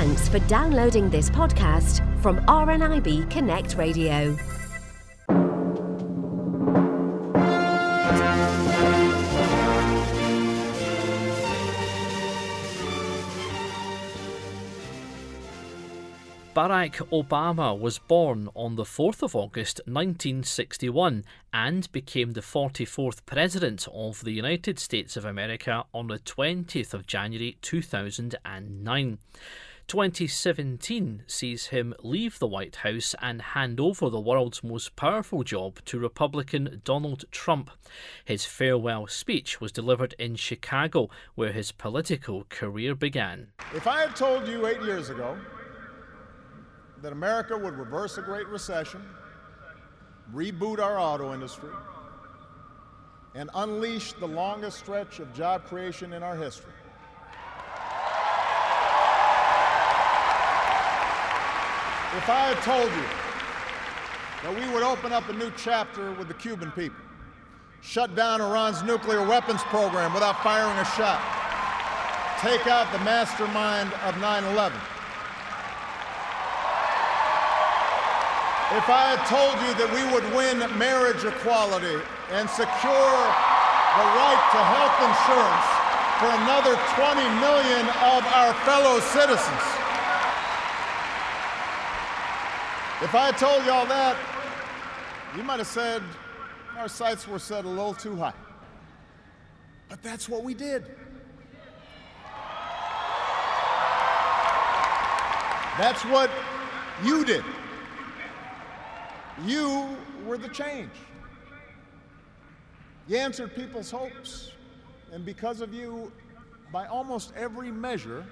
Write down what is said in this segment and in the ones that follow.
Thanks for downloading this podcast from RNIB Connect Radio. Barack Obama was born on the 4th of August 1961 and became the 44th President of the United States of America on the 20th of January 2009. 2017 sees him leave the White House and hand over the world's most powerful job to Republican Donald Trump. His farewell speech was delivered in Chicago, where his political career began. If I had told you eight years ago that America would reverse a Great Recession, reboot our auto industry, and unleash the longest stretch of job creation in our history, if I had told you that we would open up a new chapter with the Cuban people, shut down Iran's nuclear weapons program without firing a shot, take out the mastermind of 9 11. If I had told you that we would win marriage equality and secure the right to health insurance for another 20 million of our fellow citizens, If I had told you all that, you might have said our sights were set a little too high. But that's what we did. That's what you did. You were the change. You answered people's hopes. And because of you, by almost every measure,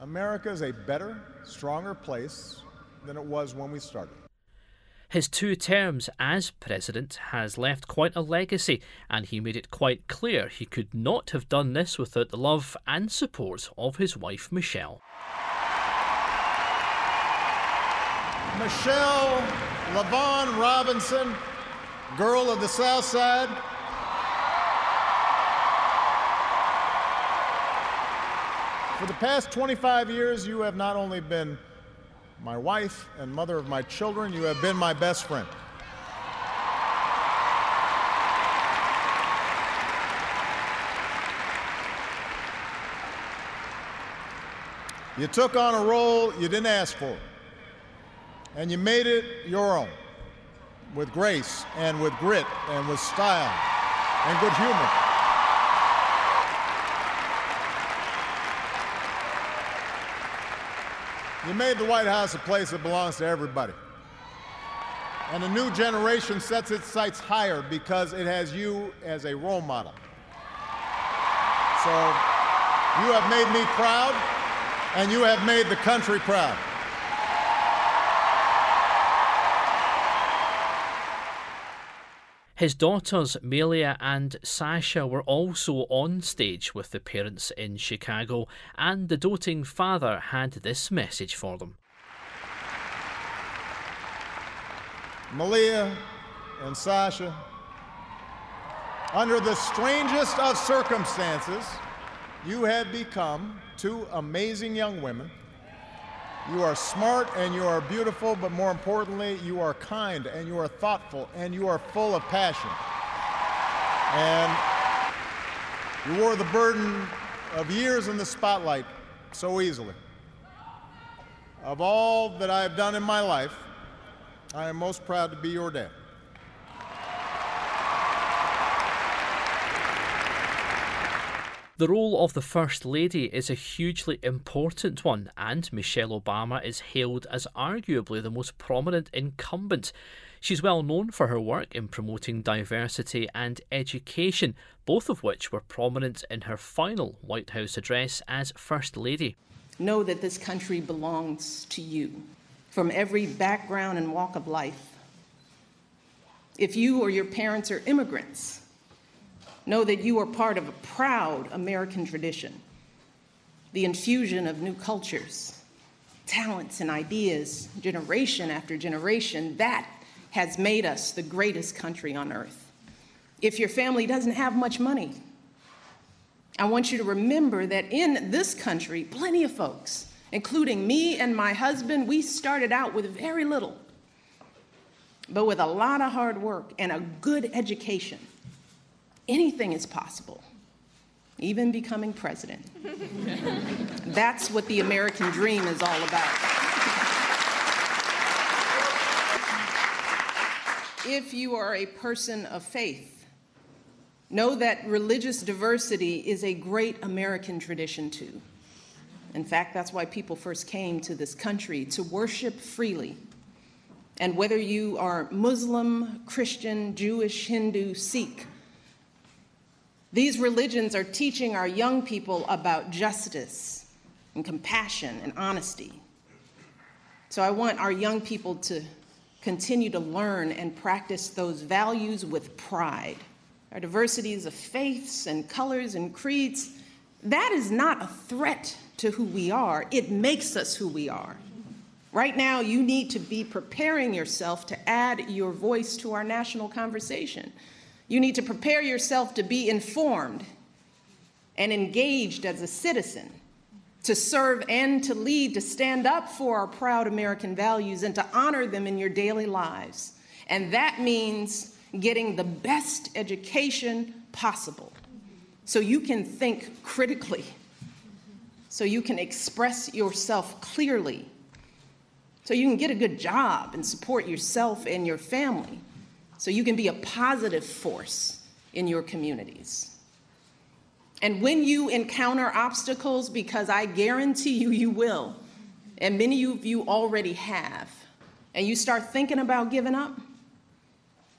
America is a better, stronger place than it was when we started. His two terms as president has left quite a legacy, and he made it quite clear he could not have done this without the love and support of his wife Michelle. Michelle LaVaughn Robinson, girl of the South Side. For the past 25 years, you have not only been my wife and mother of my children. You have been my best friend. You took on a role you didn't ask for, and you made it your own with grace and with grit and with style and good humor. You made the White House a place that belongs to everybody. And a new generation sets its sights higher because it has you as a role model. So you have made me proud, and you have made the country proud. His daughters Malia and Sasha were also on stage with the parents in Chicago, and the doting father had this message for them. Malia and Sasha, under the strangest of circumstances, you have become two amazing young women you are smart and you are beautiful, but more importantly, you are kind and you are thoughtful and you are full of passion. And you wore the burden of years in the spotlight so easily. Of all that I have done in my life, I am most proud to be your dad. The role of the First Lady is a hugely important one, and Michelle Obama is hailed as arguably the most prominent incumbent. She's well known for her work in promoting diversity and education, both of which were prominent in her final White House address as First Lady. Know that this country belongs to you from every background and walk of life. If you or your parents are immigrants, Know that you are part of a proud American tradition, the infusion of new cultures, talents, and ideas, generation after generation, that has made us the greatest country on earth. If your family doesn't have much money, I want you to remember that in this country, plenty of folks including me and my husband, we started out with very little. But with a lot of hard work and a good education, anything is possible, even becoming president. That's what the American dream is all about. If you are a person of faith, know that religious diversity is a great American tradition too. In fact, that's why people first came to this country to worship freely. And whether you are Muslim, Christian, Jewish, Hindu, Sikh, these religions are teaching our young people about justice and compassion and honesty. So I want our young people to continue to learn and practice those values with pride. Our diversities of faiths and colors and creeds, that is not a threat to who we are, it makes us who we are. Right now, you need to be preparing yourself to add your voice to our national conversation. You need to prepare yourself to be informed and engaged as a citizen, to serve and to lead, to stand up for our proud American values and to honor them in your daily lives. And that means getting the best education possible so you can think critically so you can express yourself clearly, so you can get a good job and support yourself and your family, so you can be a positive force in your communities. And when you encounter obstacles, because I guarantee you, you will, and many of you already have, and you start thinking about giving up,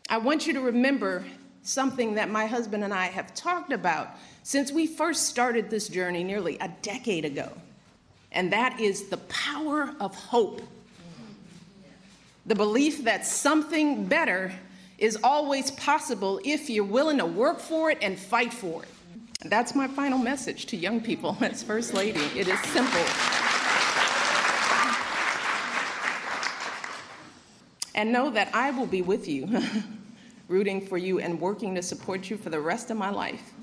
I want you to remember something that my husband and I have talked about since we first started this journey nearly a decade ago, and that is the power of hope. The belief that something better is always possible if you're willing to work for it and fight for it. That's my final message to young people as First Lady. It is simple. And know that I will be with you, rooting for you and working to support you for the rest of my life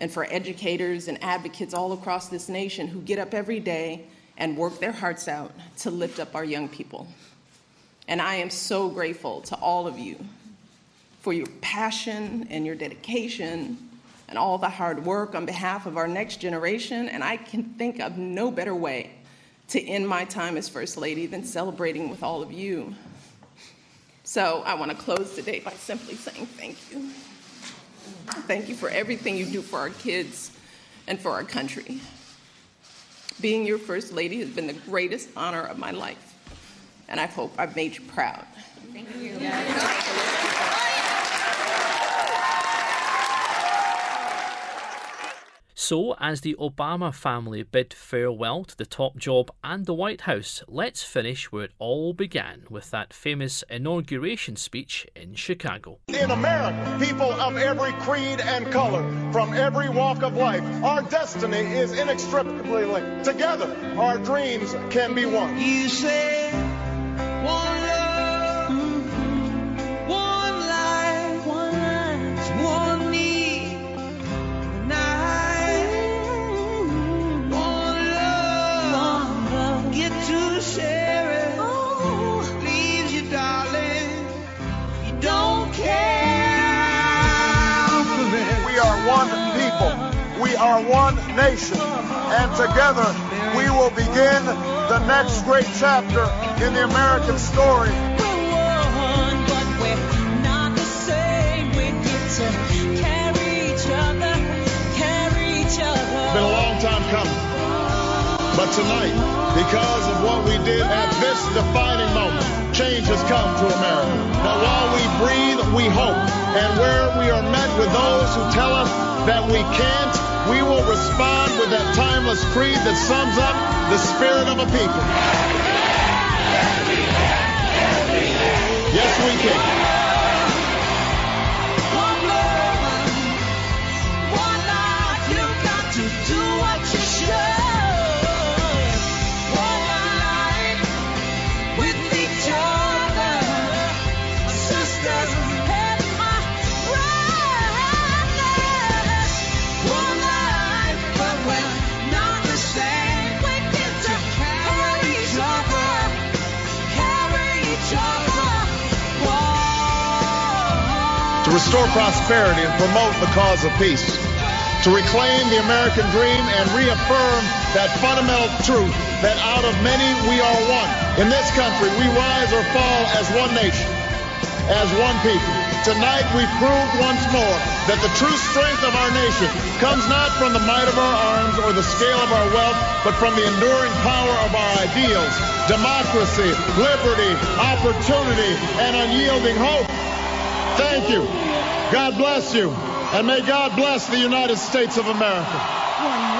and for educators and advocates all across this nation who get up every day and work their hearts out to lift up our young people. And I am so grateful to all of you for your passion and your dedication and all the hard work on behalf of our next generation. And I can think of no better way to end my time as First Lady than celebrating with all of you. So I want to close today by simply saying thank you. Thank you for everything you do for our kids and for our country. Being your First Lady has been the greatest honor of my life, and I hope I've made you proud. Thank you. So, as the Obama family bid farewell to the top job and the White House, let's finish where it all began with that famous inauguration speech in Chicago. In America, people of every creed and color, from every walk of life, our destiny is inextricably linked. Together, our dreams can be won. You say are one nation. And together, we will begin the next great chapter in the American story. We're one, but we're not the same. We get to carry each other, carry each other. Been a long time coming. But tonight, because of what we did at this defining moment, change has come to America. But while we breathe, we hope. And where we are met with those who tell us that we can't, we will respond with that timeless creed that sums up the spirit of a people. Yes, we can. One to restore prosperity and promote the cause of peace, to reclaim the American dream and reaffirm that fundamental truth that out of many we are one. In this country, we rise or fall as one nation, as one people. Tonight we proved once more that the true strength of our nation comes not from the might of our arms or the scale of our wealth, but from the enduring power of our ideals, democracy, liberty, opportunity, and unyielding hope. Thank you. God bless you. And may God bless the United States of America.